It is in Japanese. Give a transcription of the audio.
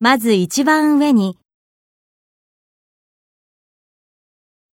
まず一番上に